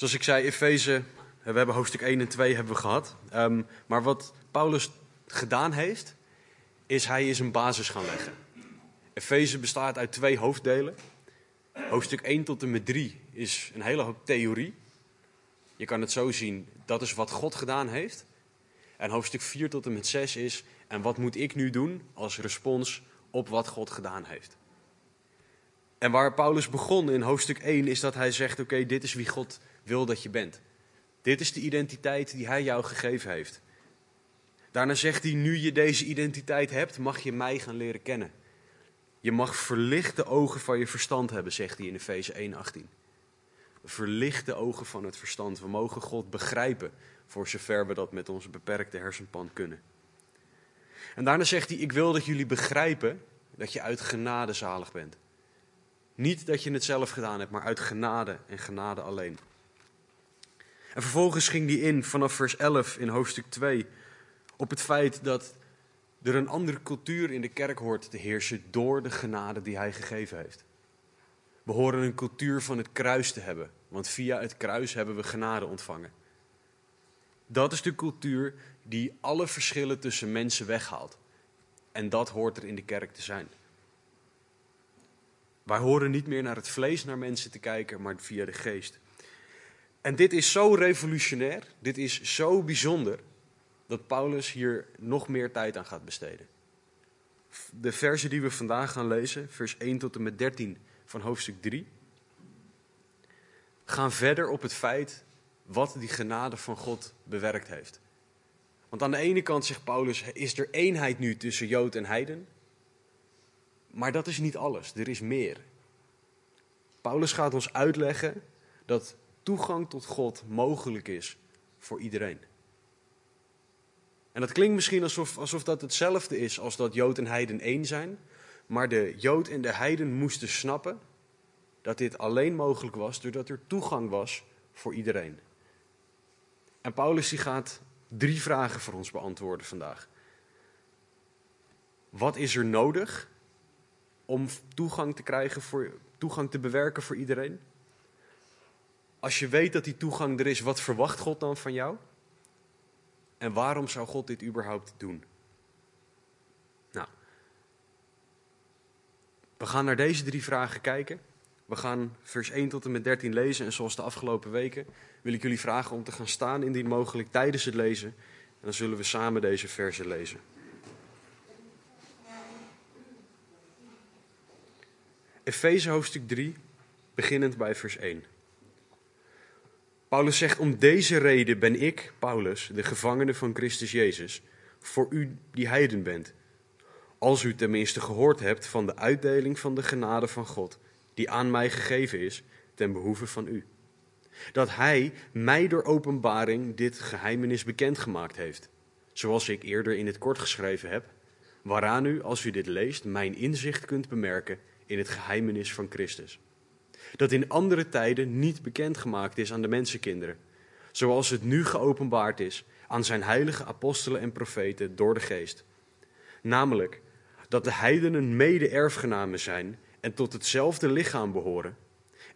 Zoals ik zei, Efeze, we hebben hoofdstuk 1 en 2 hebben we gehad. Um, maar wat Paulus gedaan heeft, is hij is een basis gaan leggen. Efeze bestaat uit twee hoofddelen. Hoofdstuk 1 tot en met 3 is een hele hoop theorie. Je kan het zo zien, dat is wat God gedaan heeft. En hoofdstuk 4 tot en met 6 is, en wat moet ik nu doen als respons op wat God gedaan heeft. En waar Paulus begon in hoofdstuk 1 is dat hij zegt, oké, dit is wie God wil dat je bent. Dit is de identiteit die hij jou gegeven heeft. Daarna zegt hij, nu je deze identiteit hebt, mag je mij gaan leren kennen. Je mag verlichte ogen van je verstand hebben, zegt hij in Efeze 1:18. Verlichte ogen van het verstand. We mogen God begrijpen, voor zover we dat met onze beperkte hersenpan kunnen. En daarna zegt hij, ik wil dat jullie begrijpen dat je uit genade zalig bent. Niet dat je het zelf gedaan hebt, maar uit genade en genade alleen. En vervolgens ging hij in vanaf vers 11 in hoofdstuk 2 op het feit dat er een andere cultuur in de kerk hoort te heersen door de genade die hij gegeven heeft. We horen een cultuur van het kruis te hebben, want via het kruis hebben we genade ontvangen. Dat is de cultuur die alle verschillen tussen mensen weghaalt. En dat hoort er in de kerk te zijn. Wij horen niet meer naar het vlees naar mensen te kijken, maar via de geest. En dit is zo revolutionair, dit is zo bijzonder, dat Paulus hier nog meer tijd aan gaat besteden. De versen die we vandaag gaan lezen, vers 1 tot en met 13 van hoofdstuk 3, gaan verder op het feit wat die genade van God bewerkt heeft. Want aan de ene kant zegt Paulus, is er eenheid nu tussen Jood en Heiden? Maar dat is niet alles, er is meer. Paulus gaat ons uitleggen dat toegang tot God mogelijk is voor iedereen. En dat klinkt misschien alsof, alsof dat hetzelfde is als dat Jood en Heiden één zijn. Maar de Jood en de Heiden moesten snappen dat dit alleen mogelijk was doordat er toegang was voor iedereen. En Paulus die gaat drie vragen voor ons beantwoorden vandaag. Wat is er nodig om toegang te krijgen voor toegang te bewerken voor iedereen? Als je weet dat die toegang er is, wat verwacht God dan van jou? En waarom zou God dit überhaupt doen? Nou, we gaan naar deze drie vragen kijken. We gaan vers 1 tot en met 13 lezen. En zoals de afgelopen weken wil ik jullie vragen om te gaan staan indien mogelijk tijdens het lezen. En dan zullen we samen deze versen lezen. Efeze hoofdstuk 3, beginnend bij vers 1. Paulus zegt, om deze reden ben ik, Paulus, de gevangene van Christus Jezus, voor u die heiden bent. Als u tenminste gehoord hebt van de uitdeling van de genade van God, die aan mij gegeven is, ten behoeve van u. Dat hij mij door openbaring dit geheimenis bekendgemaakt heeft, zoals ik eerder in het kort geschreven heb, waaraan u, als u dit leest, mijn inzicht kunt bemerken in het geheimenis van Christus dat in andere tijden niet bekendgemaakt is aan de mensenkinderen, zoals het nu geopenbaard is aan zijn heilige apostelen en profeten door de geest. Namelijk dat de heidenen mede-erfgenamen zijn en tot hetzelfde lichaam behoren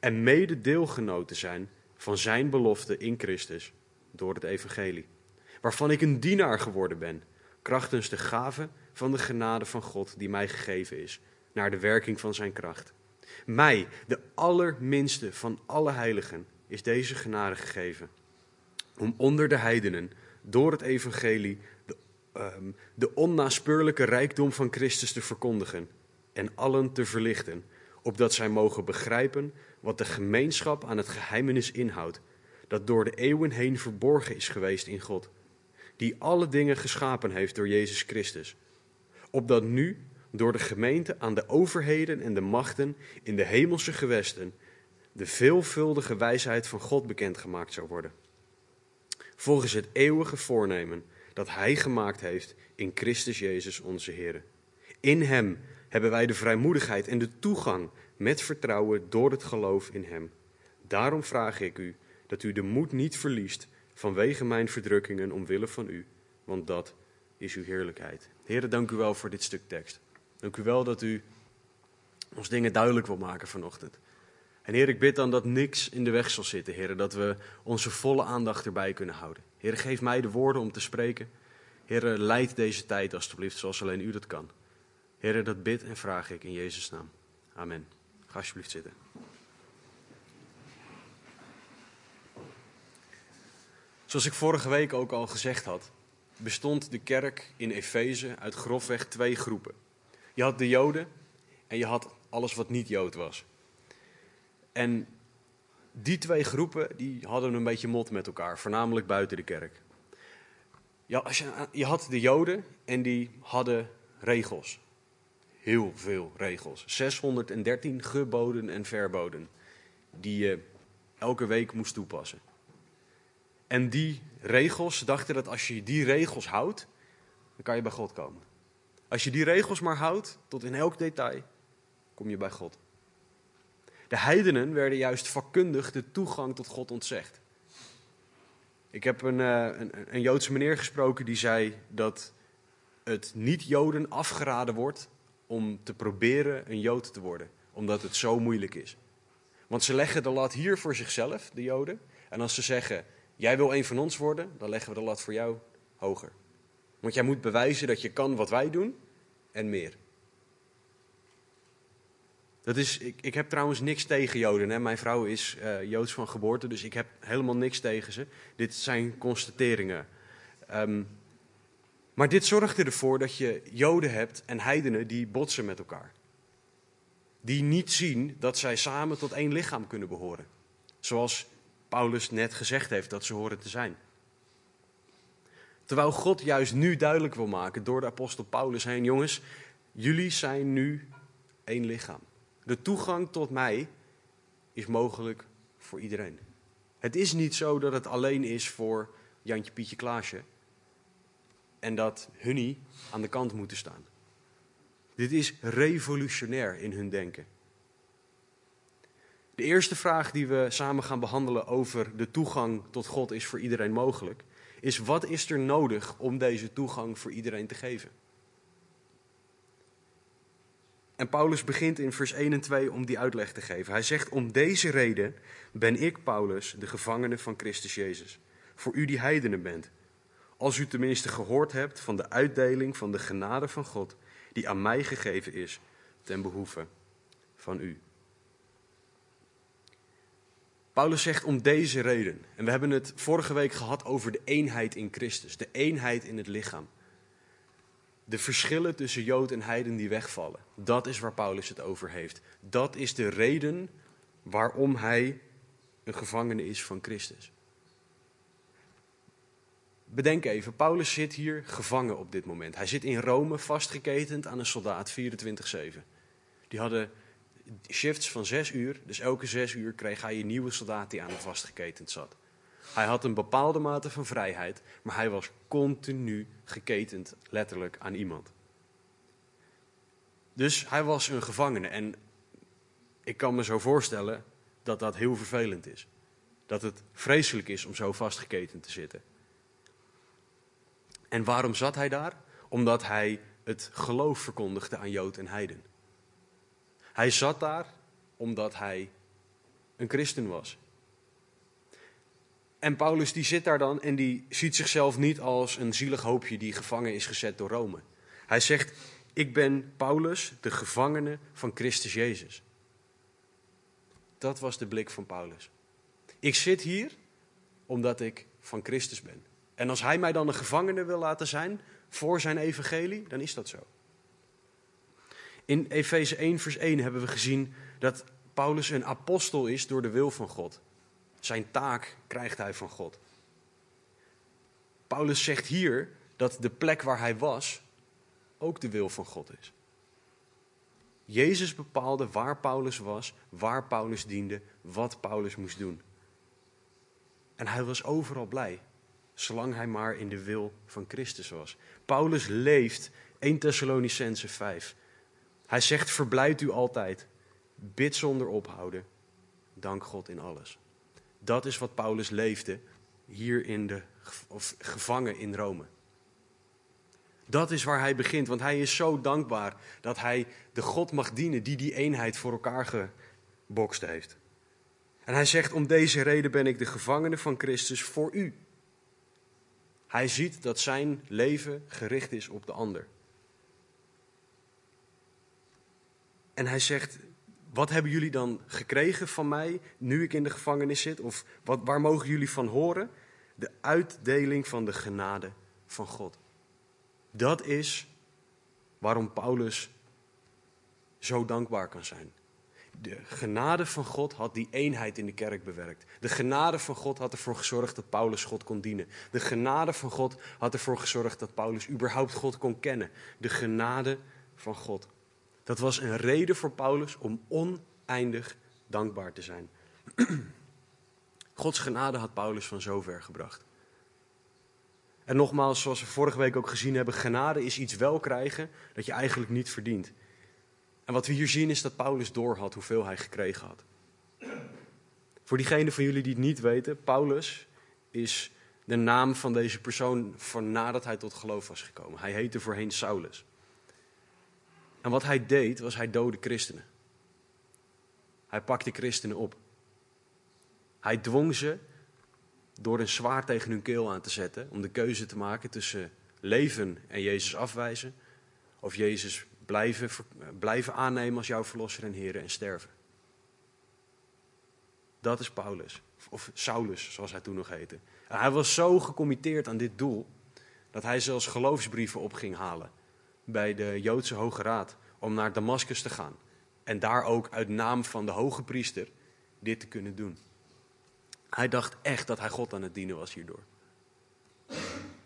en mede-deelgenoten zijn van zijn belofte in Christus door het evangelie, waarvan ik een dienaar geworden ben, krachtens de gave van de genade van God die mij gegeven is, naar de werking van zijn kracht. Mij, de allerminste van alle heiligen, is deze genade gegeven. Om onder de heidenen, door het evangelie, de, um, de onnaspeurlijke rijkdom van Christus te verkondigen en allen te verlichten, opdat zij mogen begrijpen wat de gemeenschap aan het geheimenis inhoudt, dat door de eeuwen heen verborgen is geweest in God, die alle dingen geschapen heeft door Jezus Christus, opdat nu door de gemeente aan de overheden en de machten in de hemelse gewesten de veelvuldige wijsheid van God bekendgemaakt zou worden. Volgens het eeuwige voornemen dat Hij gemaakt heeft in Christus Jezus onze Heer. In Hem hebben wij de vrijmoedigheid en de toegang met vertrouwen door het geloof in Hem. Daarom vraag ik u dat u de moed niet verliest vanwege mijn verdrukkingen omwille van u, want dat is uw heerlijkheid. Heren, dank u wel voor dit stuk tekst. Dank u wel dat u ons dingen duidelijk wil maken vanochtend. En Heer, ik bid dan dat niks in de weg zal zitten, Heer, dat we onze volle aandacht erbij kunnen houden. Heer, geef mij de woorden om te spreken. Heer, leid deze tijd alstublieft zoals alleen u dat kan. Heer, dat bid en vraag ik in Jezus' naam. Amen. Ga alsjeblieft zitten. Zoals ik vorige week ook al gezegd had, bestond de kerk in Efeze uit grofweg twee groepen. Je had de Joden en je had alles wat niet Jood was. En die twee groepen die hadden een beetje mot met elkaar, voornamelijk buiten de kerk. Ja, als je, je had de Joden en die hadden regels. Heel veel regels. 613 geboden en verboden die je elke week moest toepassen. En die regels dachten dat als je die regels houdt, dan kan je bij God komen. Als je die regels maar houdt, tot in elk detail, kom je bij God. De heidenen werden juist vakkundig de toegang tot God ontzegd. Ik heb een, eh, een, een Joodse meneer gesproken die zei dat het niet-Joden afgeraden wordt om te proberen een Jood te worden, omdat het zo moeilijk is. Want ze leggen de lat hier voor zichzelf, de Joden. En als ze zeggen, jij wil een van ons worden, dan leggen we de lat voor jou hoger. Want jij moet bewijzen dat je kan wat wij doen en meer. Dat is, ik, ik heb trouwens niks tegen Joden. Hè. Mijn vrouw is uh, Joods van geboorte, dus ik heb helemaal niks tegen ze. Dit zijn constateringen. Um, maar dit zorgt ervoor dat je Joden hebt en heidenen die botsen met elkaar. Die niet zien dat zij samen tot één lichaam kunnen behoren. Zoals Paulus net gezegd heeft dat ze horen te zijn. Terwijl God juist nu duidelijk wil maken door de apostel Paulus heen, jongens, jullie zijn nu één lichaam. De toegang tot mij is mogelijk voor iedereen. Het is niet zo dat het alleen is voor Jantje, Pietje, Klaasje en dat hunnie aan de kant moeten staan. Dit is revolutionair in hun denken. De eerste vraag die we samen gaan behandelen over de toegang tot God is voor iedereen mogelijk, is wat is er nodig om deze toegang voor iedereen te geven? En Paulus begint in vers 1 en 2 om die uitleg te geven. Hij zegt: Om deze reden ben ik, Paulus, de gevangene van Christus Jezus. Voor u die heidenen bent. Als u tenminste gehoord hebt van de uitdeling van de genade van God, die aan mij gegeven is, ten behoeve van u. Paulus zegt om deze reden. En we hebben het vorige week gehad over de eenheid in Christus, de eenheid in het lichaam. De verschillen tussen Jood en Heiden die wegvallen. Dat is waar Paulus het over heeft. Dat is de reden waarom hij een gevangene is van Christus. Bedenk even, Paulus zit hier gevangen op dit moment. Hij zit in Rome vastgeketend aan een soldaat 24-7. Die hadden shifts van zes uur, dus elke zes uur kreeg hij een nieuwe soldaat die aan hem vastgeketend zat. Hij had een bepaalde mate van vrijheid, maar hij was continu geketend, letterlijk, aan iemand. Dus hij was een gevangene en ik kan me zo voorstellen dat dat heel vervelend is. Dat het vreselijk is om zo vastgeketend te zitten. En waarom zat hij daar? Omdat hij het geloof verkondigde aan Jood en Heiden. Hij zat daar omdat hij een christen was. En Paulus die zit daar dan en die ziet zichzelf niet als een zielig hoopje die gevangen is gezet door Rome. Hij zegt, ik ben Paulus, de gevangene van Christus Jezus. Dat was de blik van Paulus. Ik zit hier omdat ik van Christus ben. En als hij mij dan een gevangene wil laten zijn voor zijn evangelie, dan is dat zo. In Efeze 1, vers 1 hebben we gezien dat Paulus een apostel is door de wil van God. Zijn taak krijgt hij van God. Paulus zegt hier dat de plek waar hij was ook de wil van God is. Jezus bepaalde waar Paulus was, waar Paulus diende, wat Paulus moest doen. En hij was overal blij zolang hij maar in de wil van Christus was. Paulus leeft 1 Thessalonicense 5. Hij zegt: Verblijd u altijd, bid zonder ophouden, dank God in alles. Dat is wat Paulus leefde hier in de, of gevangen in Rome. Dat is waar hij begint, want hij is zo dankbaar dat hij de God mag dienen die die eenheid voor elkaar gebokst heeft. En hij zegt, om deze reden ben ik de gevangene van Christus voor u. Hij ziet dat zijn leven gericht is op de ander. En hij zegt, wat hebben jullie dan gekregen van mij nu ik in de gevangenis zit? Of wat, waar mogen jullie van horen? De uitdeling van de genade van God. Dat is waarom Paulus zo dankbaar kan zijn. De genade van God had die eenheid in de kerk bewerkt. De genade van God had ervoor gezorgd dat Paulus God kon dienen. De genade van God had ervoor gezorgd dat Paulus überhaupt God kon kennen. De genade van God. Dat was een reden voor Paulus om oneindig dankbaar te zijn. Gods genade had Paulus van zover gebracht. En nogmaals, zoals we vorige week ook gezien hebben, genade is iets wel krijgen dat je eigenlijk niet verdient. En wat we hier zien is dat Paulus doorhad hoeveel hij gekregen had. Voor diegenen van jullie die het niet weten, Paulus is de naam van deze persoon van nadat hij tot geloof was gekomen. Hij heette voorheen Saulus. En wat hij deed, was hij dode christenen. Hij pakte christenen op. Hij dwong ze door een zwaard tegen hun keel aan te zetten om de keuze te maken tussen leven en Jezus afwijzen of Jezus blijven, blijven aannemen als jouw verlosser en Heer en sterven. Dat is Paulus, of Saulus zoals hij toen nog heette. Hij was zo gecommitteerd aan dit doel dat hij zelfs geloofsbrieven op ging halen bij de Joodse Hoge Raad om naar Damascus te gaan. En daar ook uit naam van de hoge priester dit te kunnen doen. Hij dacht echt dat hij God aan het dienen was hierdoor.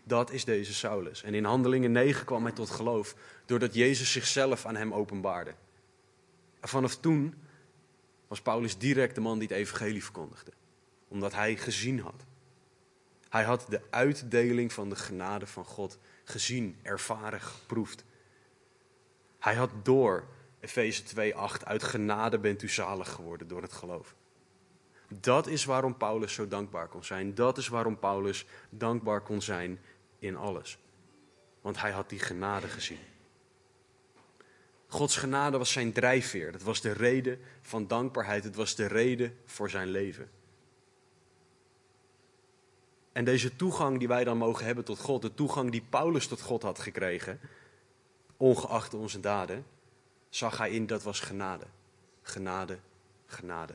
Dat is deze Saulus. En in Handelingen 9 kwam hij tot geloof, doordat Jezus zichzelf aan hem openbaarde. En vanaf toen was Paulus direct de man die het evangelie verkondigde, omdat hij gezien had. Hij had de uitdeling van de genade van God gezien, ervaren, geproefd. Hij had door, Efeze 2:8, uit genade bent u zalig geworden door het geloof. Dat is waarom Paulus zo dankbaar kon zijn. Dat is waarom Paulus dankbaar kon zijn in alles. Want hij had die genade gezien. Gods genade was zijn drijfveer. Dat was de reden van dankbaarheid. Het was de reden voor zijn leven. En deze toegang die wij dan mogen hebben tot God, de toegang die Paulus tot God had gekregen, ongeacht onze daden, zag hij in dat was genade. Genade, genade.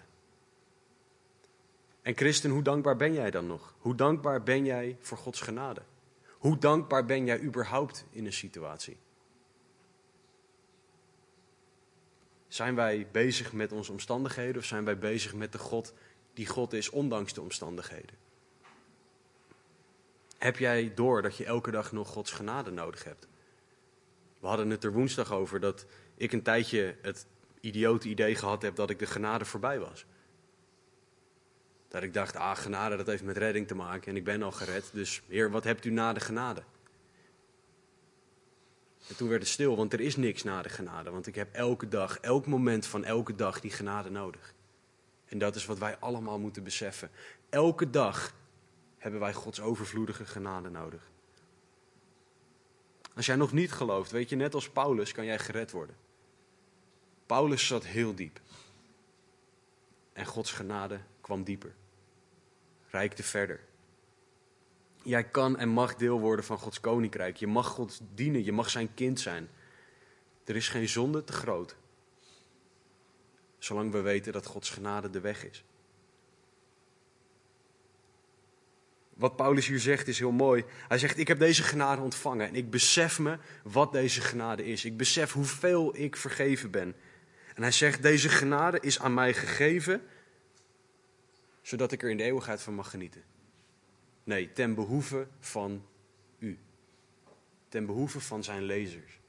En christen, hoe dankbaar ben jij dan nog? Hoe dankbaar ben jij voor Gods genade? Hoe dankbaar ben jij überhaupt in een situatie? Zijn wij bezig met onze omstandigheden of zijn wij bezig met de God die God is, ondanks de omstandigheden? Heb jij door dat je elke dag nog Gods genade nodig hebt? We hadden het er woensdag over dat ik een tijdje het idiote idee gehad heb dat ik de genade voorbij was. Dat ik dacht, ah, genade, dat heeft met redding te maken en ik ben al gered. Dus Heer, wat hebt u na de genade? En toen werd het stil, want er is niks na de genade. Want ik heb elke dag, elk moment van elke dag die genade nodig. En dat is wat wij allemaal moeten beseffen. Elke dag hebben wij Gods overvloedige genade nodig. Als jij nog niet gelooft, weet je, net als Paulus kan jij gered worden. Paulus zat heel diep. En Gods genade kwam dieper reikte verder. Jij kan en mag deel worden van Gods koninkrijk. Je mag God dienen, je mag zijn kind zijn. Er is geen zonde te groot. Zolang we weten dat Gods genade de weg is. Wat Paulus hier zegt is heel mooi. Hij zegt: Ik heb deze genade ontvangen en ik besef me wat deze genade is. Ik besef hoeveel ik vergeven ben. En hij zegt: Deze genade is aan mij gegeven zodat ik er in de eeuwigheid van mag genieten. Nee, ten behoeve van u. Ten behoeve van zijn lezers.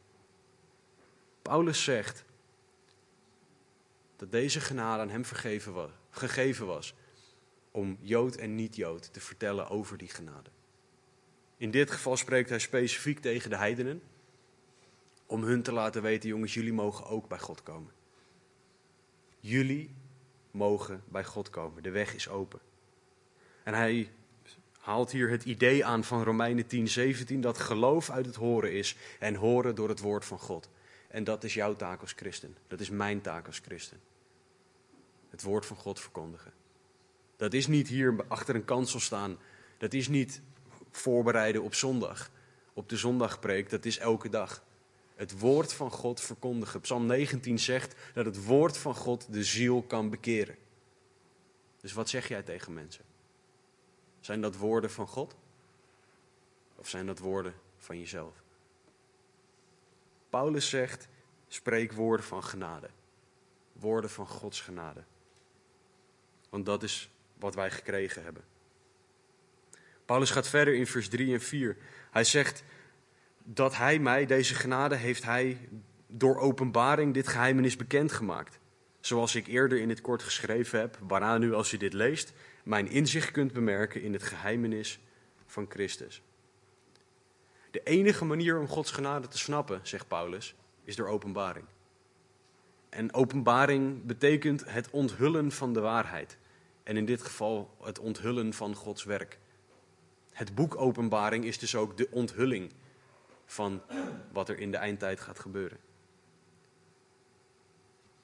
Paulus zegt dat deze genade aan hem vergeven was, gegeven was om Jood en niet-Jood te vertellen over die genade. In dit geval spreekt hij specifiek tegen de heidenen, om hun te laten weten, jongens, jullie mogen ook bij God komen. Jullie mogen bij God komen. De weg is open. En hij haalt hier het idee aan van Romeinen 10, 17, dat geloof uit het horen is en horen door het woord van God. En dat is jouw taak als christen. Dat is mijn taak als christen. Het woord van God verkondigen. Dat is niet hier achter een kansel staan. Dat is niet voorbereiden op zondag. Op de zondagpreek, dat is elke dag. Het woord van God verkondigen. Psalm 19 zegt dat het woord van God de ziel kan bekeren. Dus wat zeg jij tegen mensen? Zijn dat woorden van God? Of zijn dat woorden van jezelf? Paulus zegt: spreek woorden van genade. Woorden van Gods genade. Want dat is wat wij gekregen hebben. Paulus gaat verder in vers 3 en 4. Hij zegt dat hij mij, deze genade, heeft hij door openbaring dit geheimenis bekendgemaakt. Zoals ik eerder in het kort geschreven heb, waarna nu als je dit leest, mijn inzicht kunt bemerken in het geheimenis van Christus. De enige manier om Gods genade te snappen, zegt Paulus, is door openbaring. En openbaring betekent het onthullen van de waarheid. En in dit geval het onthullen van Gods werk. Het boek Openbaring is dus ook de onthulling van wat er in de eindtijd gaat gebeuren.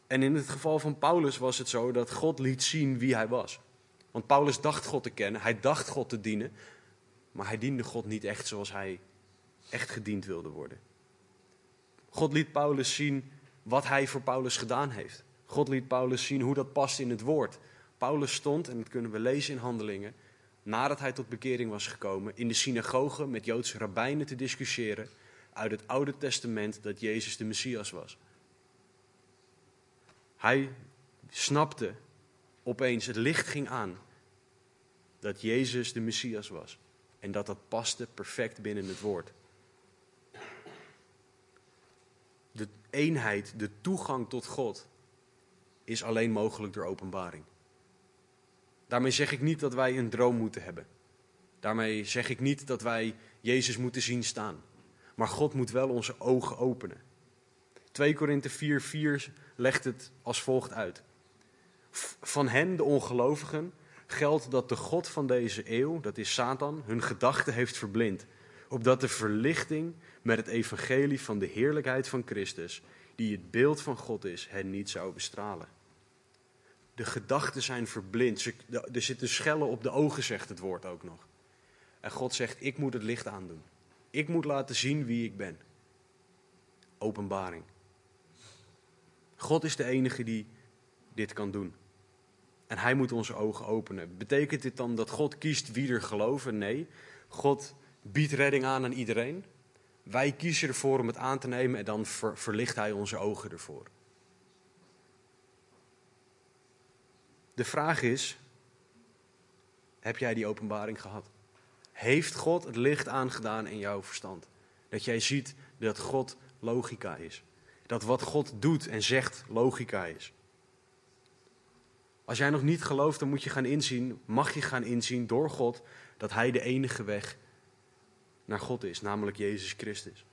En in het geval van Paulus was het zo dat God liet zien wie hij was. Want Paulus dacht God te kennen, hij dacht God te dienen, maar hij diende God niet echt zoals hij echt gediend wilde worden. God liet Paulus zien wat hij voor Paulus gedaan heeft. God liet Paulus zien hoe dat past in het woord. Paulus stond, en dat kunnen we lezen in handelingen, nadat hij tot bekering was gekomen, in de synagoge met Joodse rabbijnen te discussiëren uit het Oude Testament dat Jezus de Messias was. Hij snapte opeens, het licht ging aan, dat Jezus de Messias was. En dat dat paste perfect binnen het woord. De eenheid, de toegang tot God, is alleen mogelijk door openbaring. Daarmee zeg ik niet dat wij een droom moeten hebben. Daarmee zeg ik niet dat wij Jezus moeten zien staan. Maar God moet wel onze ogen openen. 2 Korinthe 4, 4 legt het als volgt uit. Van hen, de ongelovigen, geldt dat de God van deze eeuw, dat is Satan, hun gedachten heeft verblind. Opdat de verlichting met het evangelie van de heerlijkheid van Christus, die het beeld van God is, hen niet zou bestralen. De gedachten zijn verblind. Er zitten schellen op de ogen, zegt het woord ook nog. En God zegt: Ik moet het licht aandoen. Ik moet laten zien wie ik ben. Openbaring. God is de enige die dit kan doen. En hij moet onze ogen openen. Betekent dit dan dat God kiest wie er geloven? Nee. God biedt redding aan aan iedereen. Wij kiezen ervoor om het aan te nemen en dan verlicht hij onze ogen ervoor. De vraag is: heb jij die openbaring gehad? Heeft God het licht aangedaan in jouw verstand? Dat jij ziet dat God logica is. Dat wat God doet en zegt logica is. Als jij nog niet gelooft, dan moet je gaan inzien, mag je gaan inzien door God, dat Hij de enige weg naar God is, namelijk Jezus Christus.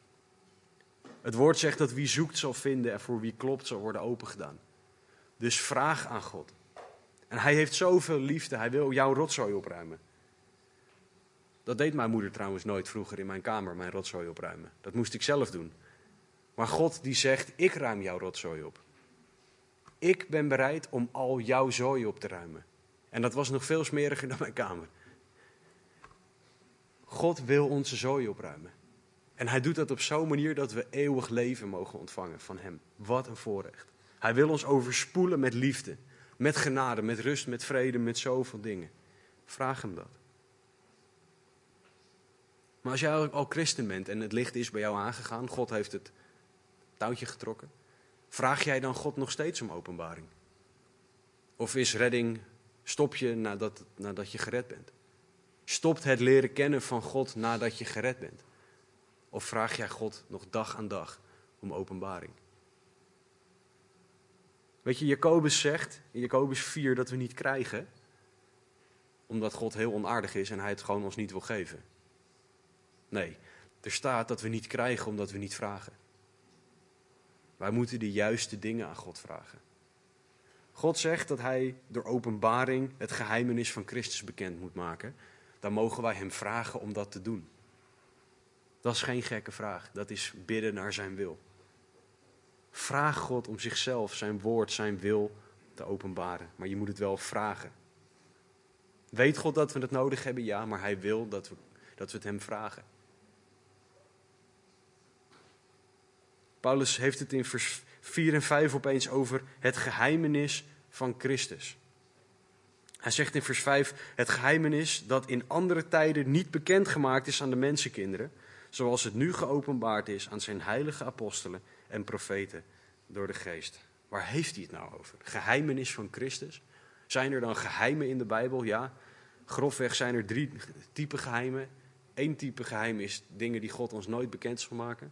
Het woord zegt dat wie zoekt zal vinden en voor wie klopt zal worden opengedaan. Dus vraag aan God. En hij heeft zoveel liefde, hij wil jouw rotzooi opruimen. Dat deed mijn moeder trouwens nooit vroeger in mijn kamer, mijn rotzooi opruimen. Dat moest ik zelf doen. Maar God die zegt, ik ruim jouw rotzooi op. Ik ben bereid om al jouw zooi op te ruimen. En dat was nog veel smeriger dan mijn kamer. God wil onze zooi opruimen. En hij doet dat op zo'n manier dat we eeuwig leven mogen ontvangen van hem. Wat een voorrecht. Hij wil ons overspoelen met liefde. Met genade, met rust, met vrede, met zoveel dingen. Vraag hem dat. Maar als jij al christen bent en het licht is bij jou aangegaan, God heeft het touwtje getrokken, vraag jij dan God nog steeds om openbaring? Of is redding, stop je nadat, nadat je gered bent? Stopt het leren kennen van God nadat je gered bent? Of vraag jij God nog dag aan dag om openbaring? Weet je, Jacobus zegt in Jacobus 4 dat we niet krijgen, omdat God heel onaardig is en hij het gewoon ons niet wil geven. Nee, er staat dat we niet krijgen omdat we niet vragen. Wij moeten de juiste dingen aan God vragen. God zegt dat hij door openbaring het geheimenis van Christus bekend moet maken. Dan mogen wij hem vragen om dat te doen. Dat is geen gekke vraag, dat is bidden naar zijn wil. Vraag God om zichzelf, zijn woord, zijn wil te openbaren. Maar je moet het wel vragen. Weet God dat we het nodig hebben? Ja, maar hij wil dat we, dat we het hem vragen. Paulus heeft het in vers 4 en 5 opeens over het geheimenis van Christus. Hij zegt in vers 5: Het geheimenis dat in andere tijden niet bekendgemaakt is aan de mensenkinderen, zoals het nu geopenbaard is aan zijn heilige apostelen en profeten door de geest. Waar heeft hij het nou over? Geheimenis van Christus? Zijn er dan geheimen in de Bijbel? Ja. Grofweg zijn er drie typen geheimen. Eén type geheim is dingen die God ons nooit bekend zal maken.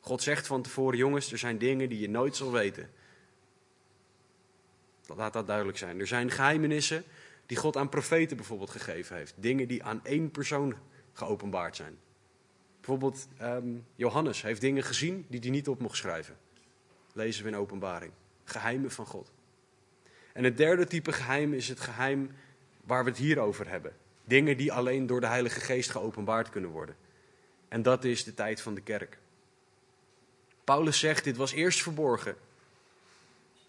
God zegt van tevoren, jongens, er zijn dingen die je nooit zal weten. Laat dat duidelijk zijn. Er zijn geheimenissen die God aan profeten bijvoorbeeld gegeven heeft. Dingen die aan één persoon geopenbaard zijn. Bijvoorbeeld ehm, Johannes heeft dingen gezien die hij niet op mocht schrijven. Lezen we in openbaring. Geheimen van God. En het derde type geheim is het geheim waar we het hier over hebben. Dingen die alleen door de Heilige Geest geopenbaard kunnen worden. En dat is de tijd van de kerk. Paulus zegt, dit was eerst verborgen,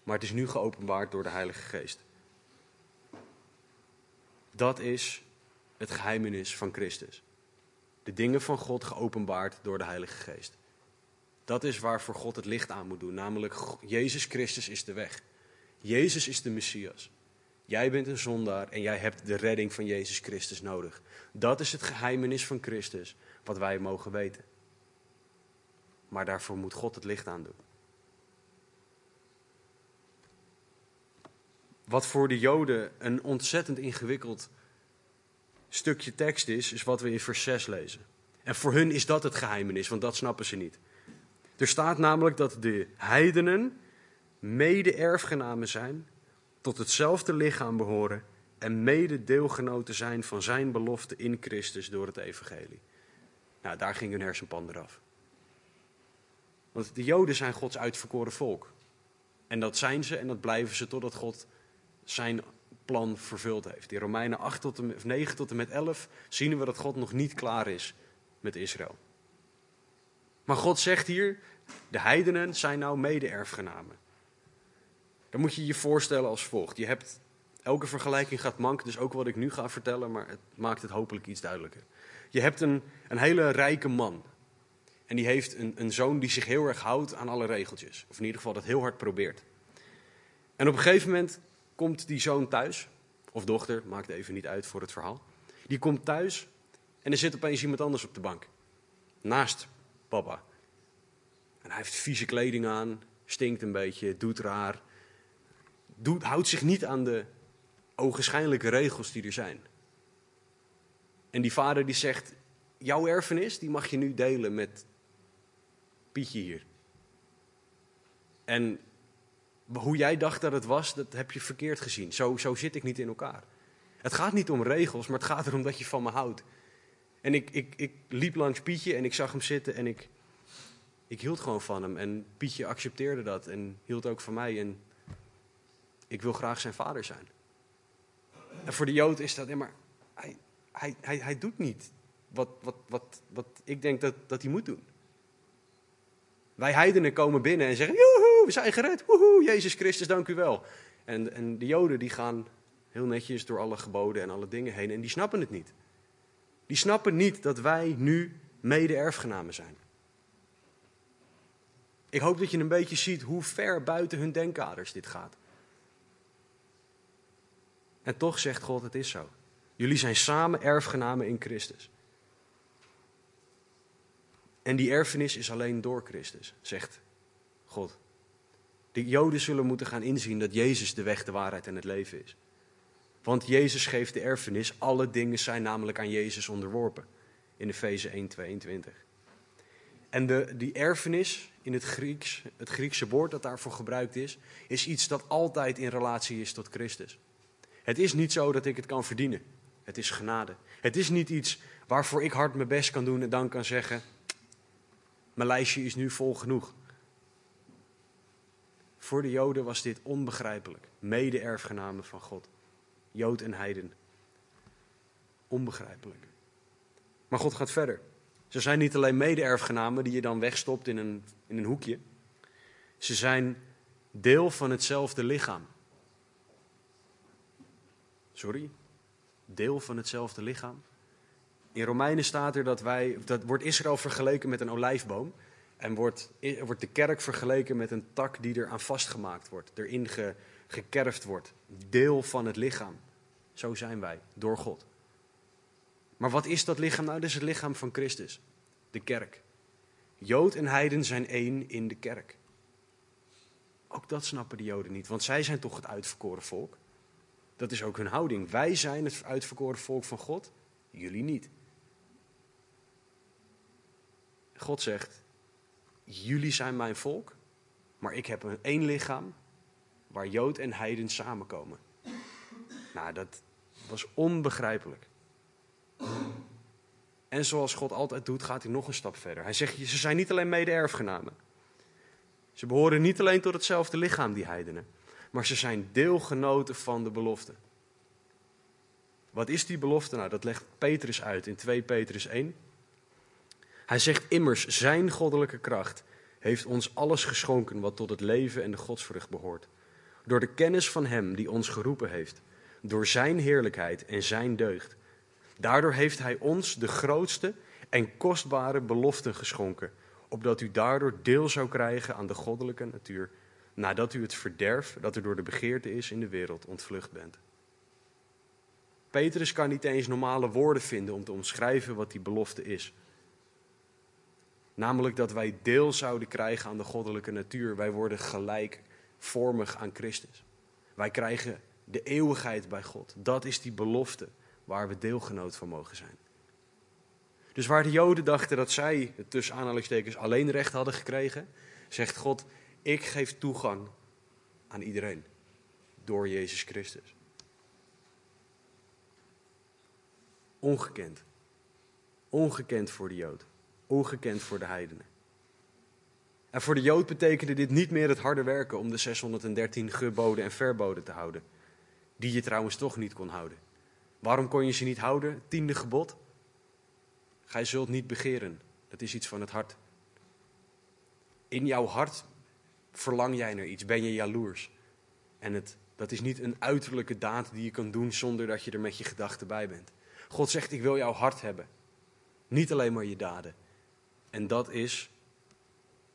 maar het is nu geopenbaard door de Heilige Geest. Dat is het geheimenis van Christus. De dingen van God geopenbaard door de Heilige Geest. Dat is waarvoor God het licht aan moet doen, namelijk Jezus Christus is de weg. Jezus is de Messias. Jij bent een zondaar en jij hebt de redding van Jezus Christus nodig. Dat is het geheimenis van Christus, wat wij mogen weten. Maar daarvoor moet God het licht aan doen. Wat voor de Joden een ontzettend ingewikkeld stukje tekst is, is wat we in vers 6 lezen. En voor hun is dat het geheimenis, want dat snappen ze niet. Er staat namelijk dat de heidenen mede-erfgenamen zijn, tot hetzelfde lichaam behoren en mede-deelgenoten zijn van zijn belofte in Christus door het evangelie. Nou, daar ging hun hersenpan eraf. Want de Joden zijn Gods uitverkoren volk. En dat zijn ze en dat blijven ze totdat God zijn plan vervuld heeft. In Romeinen 8 tot en, 9 tot en met 11 zien we dat God nog niet klaar is met Israël. Maar God zegt hier, de heidenen zijn nou mede-erfgenamen. Dan moet je je voorstellen als volgt. Je hebt, elke vergelijking gaat mank, dus ook wat ik nu ga vertellen, maar het maakt het hopelijk iets duidelijker. Je hebt een, een hele rijke man. En die heeft een, een zoon die zich heel erg houdt aan alle regeltjes. Of in ieder geval dat heel hard probeert. En op een gegeven moment komt die zoon thuis, of dochter, maakt even niet uit voor het verhaal. Die komt thuis en er zit opeens iemand anders op de bank. Naast papa. En hij heeft vieze kleding aan, stinkt een beetje, doet raar. Doet, houdt zich niet aan de ogenschijnlijke regels die er zijn. En die vader die zegt, jouw erfenis die mag je nu delen met Pietje hier. En hoe jij dacht dat het was, dat heb je verkeerd gezien. Zo, zo zit ik niet in elkaar. Het gaat niet om regels, maar het gaat erom dat je van me houdt. En ik, ik, ik liep langs Pietje en ik zag hem zitten en ik, ik hield gewoon van hem. En Pietje accepteerde dat en hield ook van mij. En ik wil graag zijn vader zijn. En voor de Jood is dat, ja, maar hij, hij, hij, hij doet niet wat, wat, wat, wat ik denk dat, dat hij moet doen. Wij heidenen komen binnen en zeggen, joehoe, we zijn gered, woehoe, Jezus Christus, dank u wel. En, en de Joden die gaan heel netjes door alle geboden en alle dingen heen en die snappen het niet. Die snappen niet dat wij nu mede-erfgenamen zijn. Ik hoop dat je een beetje ziet hoe ver buiten hun denkkaders dit gaat. En toch zegt God, het is zo. Jullie zijn samen erfgenamen in Christus. En die erfenis is alleen door Christus, zegt God. De Joden zullen moeten gaan inzien dat Jezus de weg, de waarheid en het leven is. Want Jezus geeft de erfenis, alle dingen zijn namelijk aan Jezus onderworpen. In Efeze 1, 22. En de, die erfenis in het Grieks, het Griekse woord dat daarvoor gebruikt is, is iets dat altijd in relatie is tot Christus. Het is niet zo dat ik het kan verdienen. Het is genade. Het is niet iets waarvoor ik hard mijn best kan doen en dan kan zeggen: Mijn lijstje is nu vol genoeg. Voor de Joden was dit onbegrijpelijk. Mede-erfgenamen van God. Jood en heiden. Onbegrijpelijk. Maar God gaat verder. Ze zijn niet alleen mede-erfgenamen die je dan wegstopt in een, in een hoekje. Ze zijn deel van hetzelfde lichaam. Sorry? deel van hetzelfde lichaam. In Romeinen staat er dat wij, dat wordt Israël vergeleken met een olijfboom. En wordt, wordt de kerk vergeleken met een tak die er aan vastgemaakt wordt, erin ge, gekerfd wordt. Deel van het lichaam. Zo zijn wij, door God. Maar wat is dat lichaam nou? Dat is het lichaam van Christus, de kerk. Jood en heiden zijn één in de kerk. Ook dat snappen de Joden niet, want zij zijn toch het uitverkoren volk. Dat is ook hun houding. Wij zijn het uitverkoren volk van God, jullie niet. God zegt: Jullie zijn mijn volk, maar ik heb een één lichaam waar Jood en Heiden samenkomen. Nou, dat was onbegrijpelijk. En zoals God altijd doet, gaat hij nog een stap verder. Hij zegt: Ze zijn niet alleen mede-erfgenamen. Ze behoren niet alleen tot hetzelfde lichaam, die heidenen, maar ze zijn deelgenoten van de belofte. Wat is die belofte nou? Dat legt Petrus uit in 2 Petrus 1. Hij zegt immers, zijn goddelijke kracht heeft ons alles geschonken wat tot het leven en de godsvrucht behoort. Door de kennis van Hem die ons geroepen heeft, door Zijn heerlijkheid en Zijn deugd. Daardoor heeft Hij ons de grootste en kostbare beloften geschonken, opdat u daardoor deel zou krijgen aan de goddelijke natuur, nadat u het verderf dat er door de begeerte is in de wereld ontvlucht bent. Petrus kan niet eens normale woorden vinden om te omschrijven wat die belofte is. Namelijk dat wij deel zouden krijgen aan de goddelijke natuur. Wij worden gelijkvormig aan Christus. Wij krijgen de eeuwigheid bij God. Dat is die belofte waar we deelgenoot van mogen zijn. Dus waar de Joden dachten dat zij, tussen aanhalingstekens, alleen recht hadden gekregen, zegt God: Ik geef toegang aan iedereen door Jezus Christus. Ongekend. Ongekend voor de Jood. Ongekend voor de heidenen. En voor de Jood betekende dit niet meer het harde werken om de 613 geboden en verboden te houden. Die je trouwens toch niet kon houden. Waarom kon je ze niet houden? Tiende gebod. Gij zult niet begeren. Dat is iets van het hart. In jouw hart verlang jij naar iets. Ben je jaloers. En het, dat is niet een uiterlijke daad die je kan doen zonder dat je er met je gedachten bij bent. God zegt, ik wil jouw hart hebben. Niet alleen maar je daden. En dat is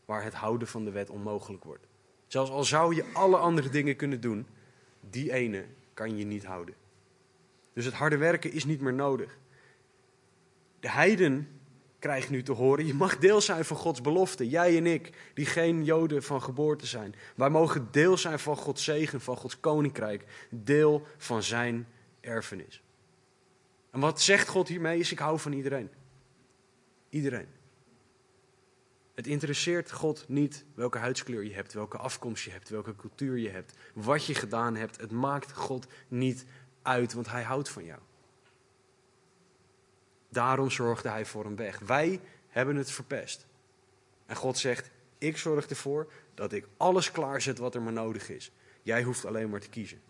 waar het houden van de wet onmogelijk wordt. Zelfs al zou je alle andere dingen kunnen doen, die ene kan je niet houden. Dus het harde werken is niet meer nodig. De heiden krijgen nu te horen, je mag deel zijn van Gods belofte. Jij en ik, die geen Joden van geboorte zijn. Wij mogen deel zijn van Gods zegen, van Gods koninkrijk. Deel van zijn erfenis. En wat zegt God hiermee is, ik hou van iedereen. Iedereen. Het interesseert God niet welke huidskleur je hebt, welke afkomst je hebt, welke cultuur je hebt, wat je gedaan hebt. Het maakt God niet uit, want Hij houdt van jou. Daarom zorgde Hij voor een weg. Wij hebben het verpest. En God zegt: Ik zorg ervoor dat ik alles klaarzet wat er maar nodig is. Jij hoeft alleen maar te kiezen.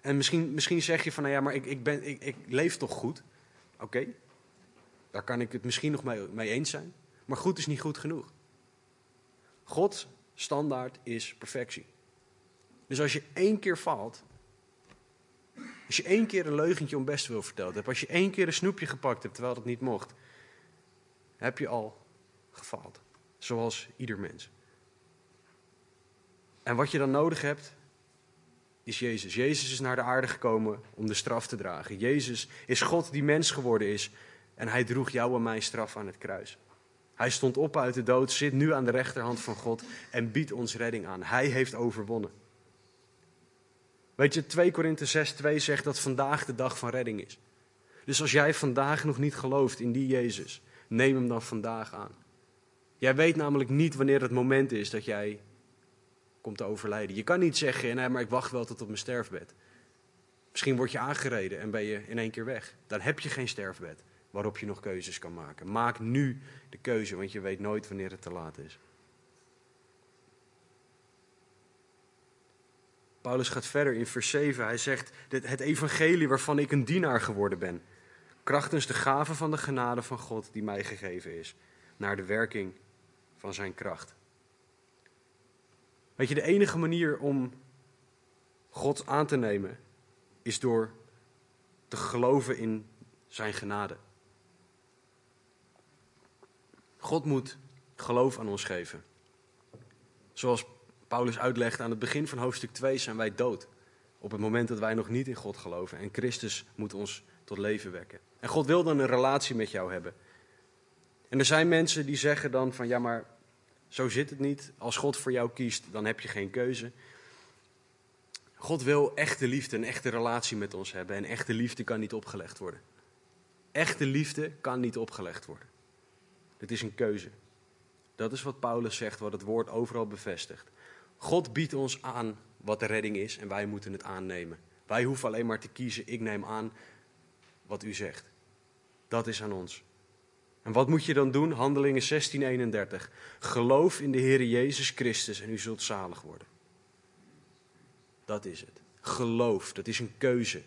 En misschien, misschien zeg je van, nou ja, maar ik, ik, ben, ik, ik leef toch goed? Oké, daar kan ik het misschien nog mee, eens zijn. Maar goed is niet goed genoeg. Gods standaard is perfectie. Dus als je één keer faalt, als je één keer een leugentje om best wil verteld hebt, als je één keer een snoepje gepakt hebt terwijl dat niet mocht, heb je al gefaald. Zoals ieder mens. En wat je dan nodig hebt, is Jezus. Jezus is naar de aarde gekomen om de straf te dragen. Jezus is God die mens geworden is en hij droeg jou en mijn straf aan het kruis. Hij stond op uit de dood, zit nu aan de rechterhand van God en biedt ons redding aan. Hij heeft overwonnen. Weet je, 2 Korinthe 6, 2 zegt dat vandaag de dag van redding is. Dus als jij vandaag nog niet gelooft in die Jezus, neem hem dan vandaag aan. Jij weet namelijk niet wanneer het moment is dat jij komt te overlijden. Je kan niet zeggen, nee, maar ik wacht wel tot op mijn sterfbed. Misschien word je aangereden en ben je in één keer weg. Dan heb je geen sterfbed waarop je nog keuzes kan maken. Maak nu de keuze, want je weet nooit wanneer het te laat is. Paulus gaat verder in vers 7. Hij zegt: Het evangelie waarvan ik een dienaar geworden ben, krachtens de gave van de genade van God die mij gegeven is, naar de werking van zijn kracht. Weet je, de enige manier om God aan te nemen is door te geloven in zijn genade. God moet geloof aan ons geven. Zoals Paulus uitlegt aan het begin van hoofdstuk 2 zijn wij dood. Op het moment dat wij nog niet in God geloven. En Christus moet ons tot leven wekken. En God wil dan een relatie met jou hebben. En er zijn mensen die zeggen dan van ja maar zo zit het niet. Als God voor jou kiest dan heb je geen keuze. God wil echte liefde, een echte relatie met ons hebben. En echte liefde kan niet opgelegd worden. Echte liefde kan niet opgelegd worden. Het is een keuze. Dat is wat Paulus zegt, wat het woord overal bevestigt. God biedt ons aan wat de redding is en wij moeten het aannemen. Wij hoeven alleen maar te kiezen, ik neem aan wat u zegt. Dat is aan ons. En wat moet je dan doen? Handelingen 16:31. Geloof in de Heer Jezus Christus en u zult zalig worden. Dat is het. Geloof, dat is een keuze.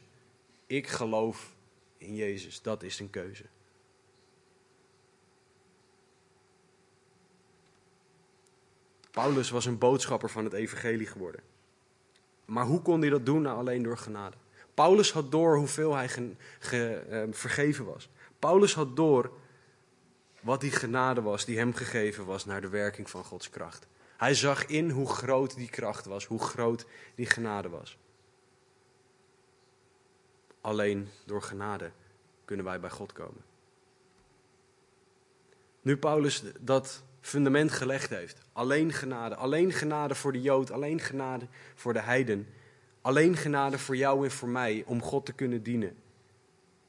Ik geloof in Jezus, dat is een keuze. Paulus was een boodschapper van het evangelie geworden. Maar hoe kon hij dat doen? Nou, alleen door genade. Paulus had door hoeveel hij ge, eh, vergeven was. Paulus had door wat die genade was die hem gegeven was naar de werking van Gods kracht. Hij zag in hoe groot die kracht was, hoe groot die genade was. Alleen door genade kunnen wij bij God komen. Nu Paulus dat fundament gelegd heeft, alleen genade, alleen genade voor de Jood, alleen genade voor de heiden, alleen genade voor jou en voor mij om God te kunnen dienen,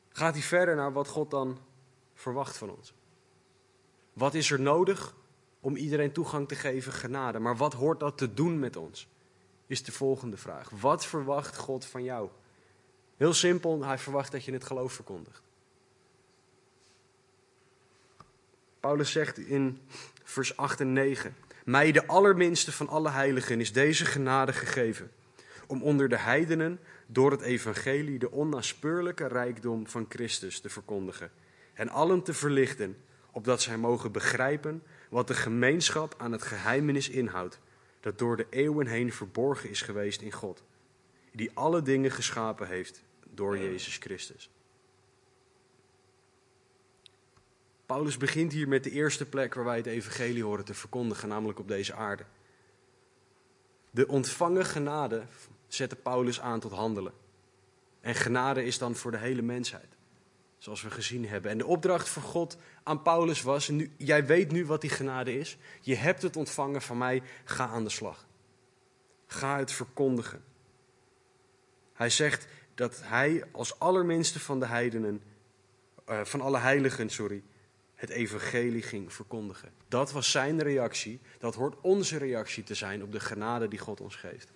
gaat hij verder naar wat God dan verwacht van ons. Wat is er nodig om iedereen toegang te geven, genade. Maar wat hoort dat te doen met ons? Is de volgende vraag. Wat verwacht God van jou? Heel simpel, hij verwacht dat je het geloof verkondigt. Paulus zegt in vers 8 en 9: Mij, de allerminste van alle heiligen, is deze genade gegeven. Om onder de heidenen door het evangelie de onnaspeurlijke rijkdom van Christus te verkondigen. En allen te verlichten, opdat zij mogen begrijpen wat de gemeenschap aan het geheimenis inhoudt, dat door de eeuwen heen verborgen is geweest in God, die alle dingen geschapen heeft door Jezus Christus. Paulus begint hier met de eerste plek waar wij het evangelie horen te verkondigen, namelijk op deze aarde. De ontvangen genade zette Paulus aan tot handelen. En genade is dan voor de hele mensheid. Zoals we gezien hebben. En de opdracht van God aan Paulus was: nu, Jij weet nu wat die genade is. Je hebt het ontvangen van mij. Ga aan de slag. Ga het verkondigen. Hij zegt dat hij als allerminste van de heidenen, uh, van alle heiligen, sorry, het evangelie ging verkondigen. Dat was zijn reactie. Dat hoort onze reactie te zijn op de genade die God ons geeft.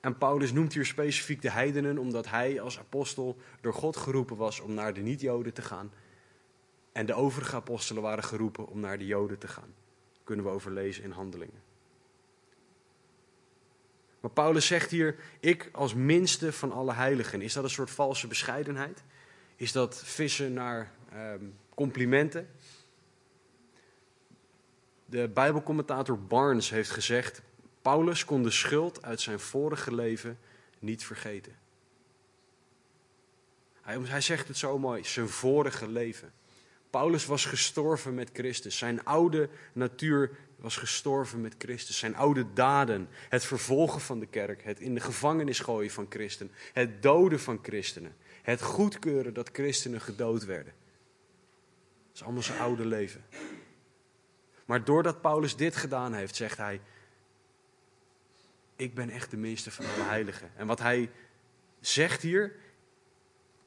En Paulus noemt hier specifiek de heidenen, omdat hij als apostel door God geroepen was om naar de niet-Joden te gaan. En de overige apostelen waren geroepen om naar de Joden te gaan. Kunnen we overlezen in handelingen. Maar Paulus zegt hier, ik als minste van alle heiligen. Is dat een soort valse bescheidenheid? Is dat vissen naar ehm, complimenten? De Bijbelcommentator Barnes heeft gezegd: Paulus kon de schuld uit zijn vorige leven niet vergeten. Hij, hij zegt het zo mooi, zijn vorige leven. Paulus was gestorven met Christus. Zijn oude natuur was gestorven met Christus. Zijn oude daden, het vervolgen van de kerk, het in de gevangenis gooien van christenen, het doden van christenen, het goedkeuren dat christenen gedood werden. Is allemaal zijn oude leven. Maar doordat Paulus dit gedaan heeft, zegt hij: ik ben echt de minste van alle heiligen. En wat hij zegt hier,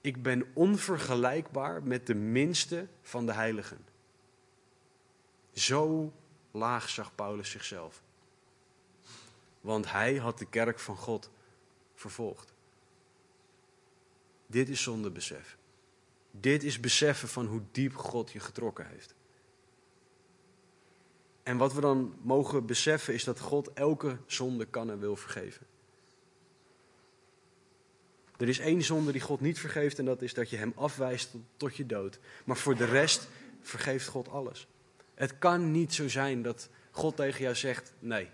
ik ben onvergelijkbaar met de minste van de heiligen. Zo laag zag Paulus zichzelf. Want hij had de kerk van God vervolgd. Dit is zondebesef. Dit is beseffen van hoe diep God je getrokken heeft. En wat we dan mogen beseffen is dat God elke zonde kan en wil vergeven. Er is één zonde die God niet vergeeft en dat is dat je hem afwijst tot je dood. Maar voor de rest vergeeft God alles. Het kan niet zo zijn dat God tegen jou zegt: nee,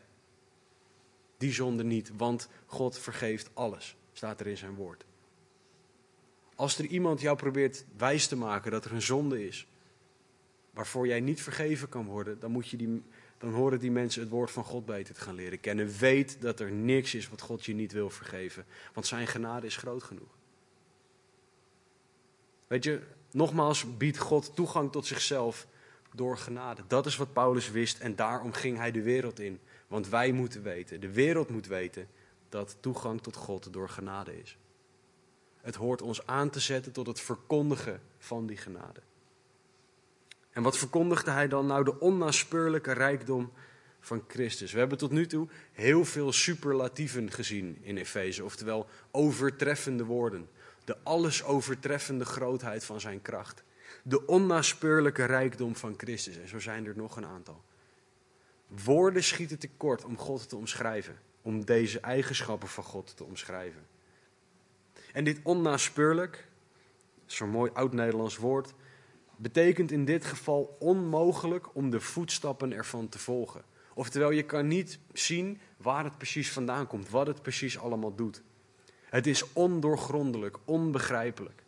die zonde niet, want God vergeeft alles. staat er in zijn woord. Als er iemand jou probeert wijs te maken dat er een zonde is, waarvoor jij niet vergeven kan worden, dan, moet je die, dan horen die mensen het woord van God beter te gaan leren kennen. Weet dat er niks is wat God je niet wil vergeven, want zijn genade is groot genoeg. Weet je, nogmaals biedt God toegang tot zichzelf door genade. Dat is wat Paulus wist en daarom ging hij de wereld in. Want wij moeten weten, de wereld moet weten, dat toegang tot God door genade is. Het hoort ons aan te zetten tot het verkondigen van die genade. En wat verkondigde hij dan? Nou, de onnaspeurlijke rijkdom van Christus. We hebben tot nu toe heel veel superlatieven gezien in Efeze, oftewel overtreffende woorden. De alles overtreffende grootheid van zijn kracht. De onnaspeurlijke rijkdom van Christus. En zo zijn er nog een aantal. Woorden schieten tekort om God te omschrijven, om deze eigenschappen van God te omschrijven. En dit onnaspeurlijk, zo'n mooi oud-Nederlands woord, betekent in dit geval onmogelijk om de voetstappen ervan te volgen. Oftewel, je kan niet zien waar het precies vandaan komt, wat het precies allemaal doet. Het is ondoorgrondelijk, onbegrijpelijk.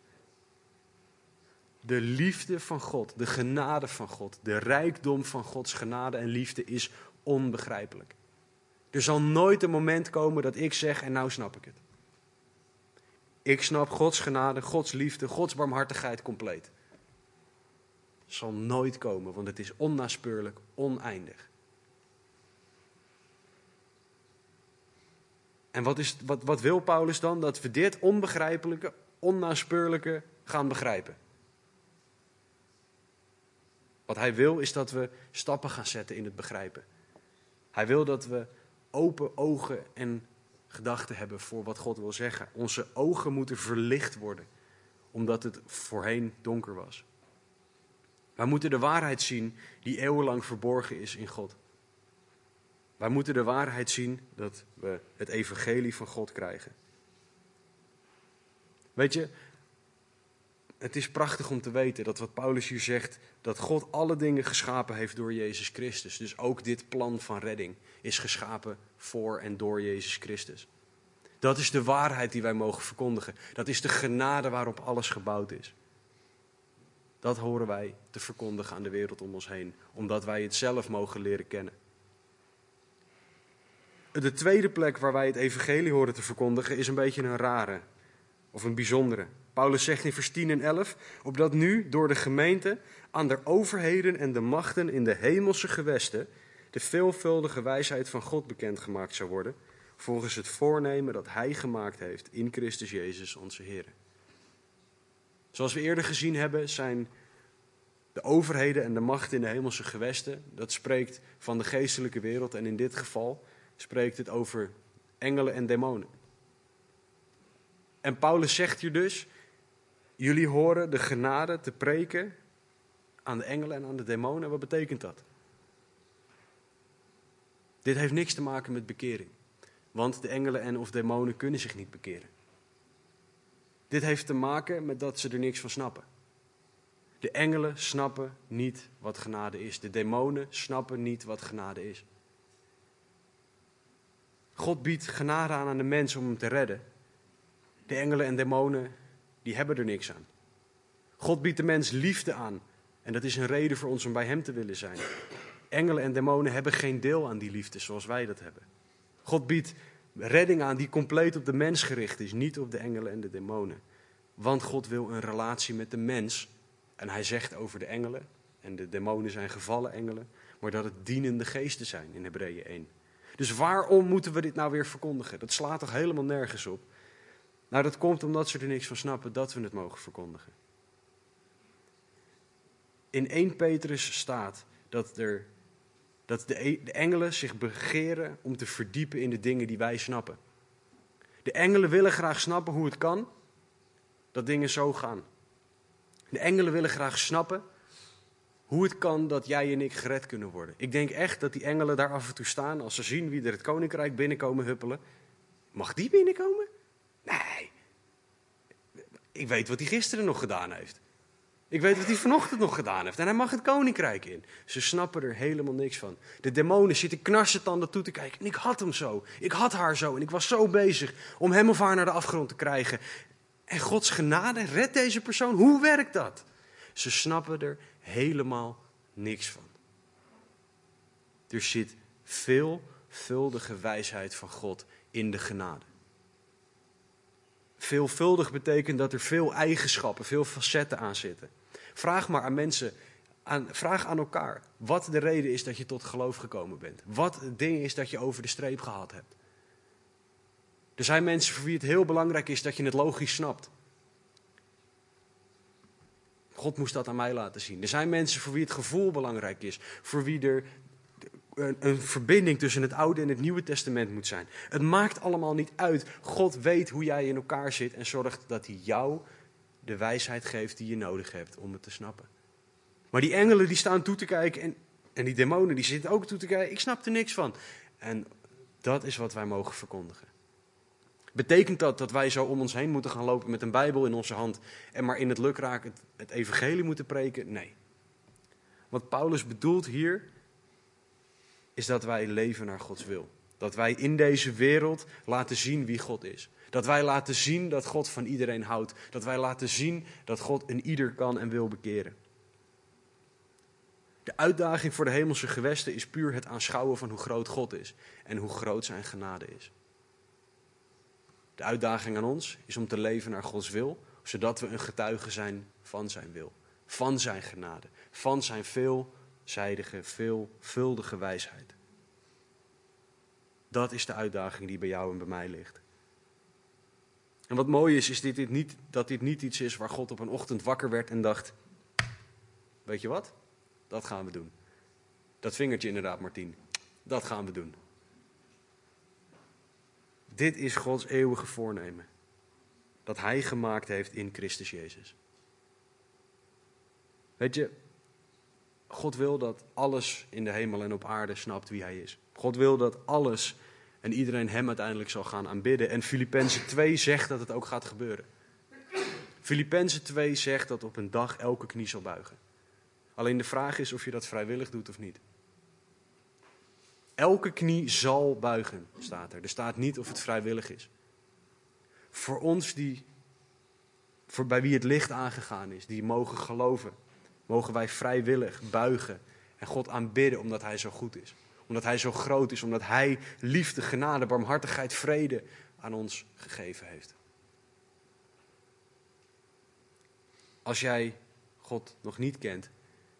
De liefde van God, de genade van God, de rijkdom van Gods genade en liefde is onbegrijpelijk. Er zal nooit een moment komen dat ik zeg en nou snap ik het. Ik snap Gods genade, Gods liefde, Gods barmhartigheid compleet. Zal nooit komen, want het is onnaspeurlijk, oneindig. En wat, is, wat, wat wil Paulus dan? Dat we dit onbegrijpelijke, onnaspeurlijke gaan begrijpen. Wat hij wil is dat we stappen gaan zetten in het begrijpen. Hij wil dat we open ogen en gedachten hebben voor wat God wil zeggen. Onze ogen moeten verlicht worden, omdat het voorheen donker was. Wij moeten de waarheid zien die eeuwenlang verborgen is in God. Wij moeten de waarheid zien dat we het evangelie van God krijgen. Weet je, het is prachtig om te weten dat wat Paulus hier zegt, dat God alle dingen geschapen heeft door Jezus Christus. Dus ook dit plan van redding is geschapen voor en door Jezus Christus. Dat is de waarheid die wij mogen verkondigen. Dat is de genade waarop alles gebouwd is. Dat horen wij te verkondigen aan de wereld om ons heen, omdat wij het zelf mogen leren kennen. De tweede plek waar wij het evangelie horen te verkondigen is een beetje een rare of een bijzondere. Paulus zegt in vers 10 en 11, opdat nu door de gemeente aan de overheden en de machten in de hemelse gewesten de veelvuldige wijsheid van God bekendgemaakt zou worden, volgens het voornemen dat Hij gemaakt heeft in Christus Jezus onze Heer. Zoals we eerder gezien hebben, zijn de overheden en de machten in de hemelse gewesten, dat spreekt van de geestelijke wereld en in dit geval spreekt het over engelen en demonen. En Paulus zegt hier dus, jullie horen de genade te preken aan de engelen en aan de demonen. Wat betekent dat? Dit heeft niks te maken met bekering. Want de engelen en of demonen kunnen zich niet bekeren. Dit heeft te maken met dat ze er niks van snappen. De engelen snappen niet wat genade is. De demonen snappen niet wat genade is. God biedt genade aan aan de mens om hem te redden. De engelen en demonen, die hebben er niks aan. God biedt de mens liefde aan. En dat is een reden voor ons om bij hem te willen zijn. Engelen en demonen hebben geen deel aan die liefde zoals wij dat hebben. God biedt redding aan die compleet op de mens gericht is, niet op de engelen en de demonen. Want God wil een relatie met de mens. En hij zegt over de engelen, en de demonen zijn gevallen engelen, maar dat het dienende geesten zijn in Hebreeën 1. Dus waarom moeten we dit nou weer verkondigen? Dat slaat toch helemaal nergens op? Nou, dat komt omdat ze er niks van snappen dat we het mogen verkondigen. In 1 Petrus staat dat, er, dat de, de engelen zich begeren om te verdiepen in de dingen die wij snappen. De engelen willen graag snappen hoe het kan dat dingen zo gaan. De engelen willen graag snappen hoe het kan dat jij en ik gered kunnen worden. Ik denk echt dat die engelen daar af en toe staan als ze zien wie er het koninkrijk binnenkomen huppelen. Mag die binnenkomen? Nee. Ik weet wat hij gisteren nog gedaan heeft. Ik weet wat hij vanochtend nog gedaan heeft. En hij mag het koninkrijk in. Ze snappen er helemaal niks van. De demonen zitten knarsetanden toe te kijken. En ik had hem zo. Ik had haar zo. En ik was zo bezig om hem of haar naar de afgrond te krijgen. En Gods genade redt deze persoon. Hoe werkt dat? Ze snappen er helemaal niks van. Er zit veelvuldige wijsheid van God in de genade. Veelvuldig betekent dat er veel eigenschappen, veel facetten aan zitten. Vraag maar aan mensen, aan, vraag aan elkaar wat de reden is dat je tot geloof gekomen bent. Wat het ding is dat je over de streep gehad hebt. Er zijn mensen voor wie het heel belangrijk is dat je het logisch snapt. God moest dat aan mij laten zien. Er zijn mensen voor wie het gevoel belangrijk is. Voor wie er een, een, verbinding tussen het Oude en het Nieuwe Testament moet zijn. Het maakt allemaal niet uit. God weet hoe jij in elkaar zit en zorgt dat hij jou de wijsheid geeft die je nodig hebt om het te snappen. Maar die engelen die staan toe te kijken en, en die demonen die zitten ook toe te kijken. Ik snap er niks van. En dat is wat wij mogen verkondigen. Betekent dat dat wij zo om ons heen moeten gaan lopen met een Bijbel in onze hand en maar in het lukraak het, het evangelie moeten preken? Nee. Wat Paulus bedoelt hier is dat wij leven naar Gods wil. Dat wij in deze wereld laten zien wie God is. Dat wij laten zien dat God van iedereen houdt. Dat wij laten zien dat God een ieder kan en wil bekeren. De uitdaging voor de hemelse gewesten is puur het aanschouwen van hoe groot God is en hoe groot zijn genade is. De uitdaging aan ons is om te leven naar Gods wil, zodat we een getuige zijn van zijn wil, van zijn genade, van zijn veelzijdige, veelvuldige wijsheid. Dat is de uitdaging die bij jou en bij mij ligt. En wat mooi is, is dit, dit niet, dat dit niet iets is waar God op een ochtend wakker werd en dacht: Weet je wat? Dat gaan we doen. Dat vingertje inderdaad, Martien. Dat gaan we doen. Dit is Gods eeuwige voornemen. Dat Hij gemaakt heeft in Christus Jezus. Weet je, God wil dat alles in de hemel en op aarde snapt wie Hij is. God wil dat alles en iedereen Hem uiteindelijk zal gaan aanbidden. En Filippenzen 2 zegt dat het ook gaat gebeuren. Filippenzen 2 zegt dat op een dag elke knie zal buigen. Alleen de vraag is of je dat vrijwillig doet of niet. Elke knie zal buigen, staat er. Er staat niet of het vrijwillig is. Voor ons die, voor bij wie het licht aangegaan is, die mogen geloven, mogen wij vrijwillig buigen en God aanbidden omdat Hij zo goed is. Omdat Hij zo groot is, omdat Hij liefde, genade, barmhartigheid, vrede aan ons gegeven heeft. Als jij God nog niet kent,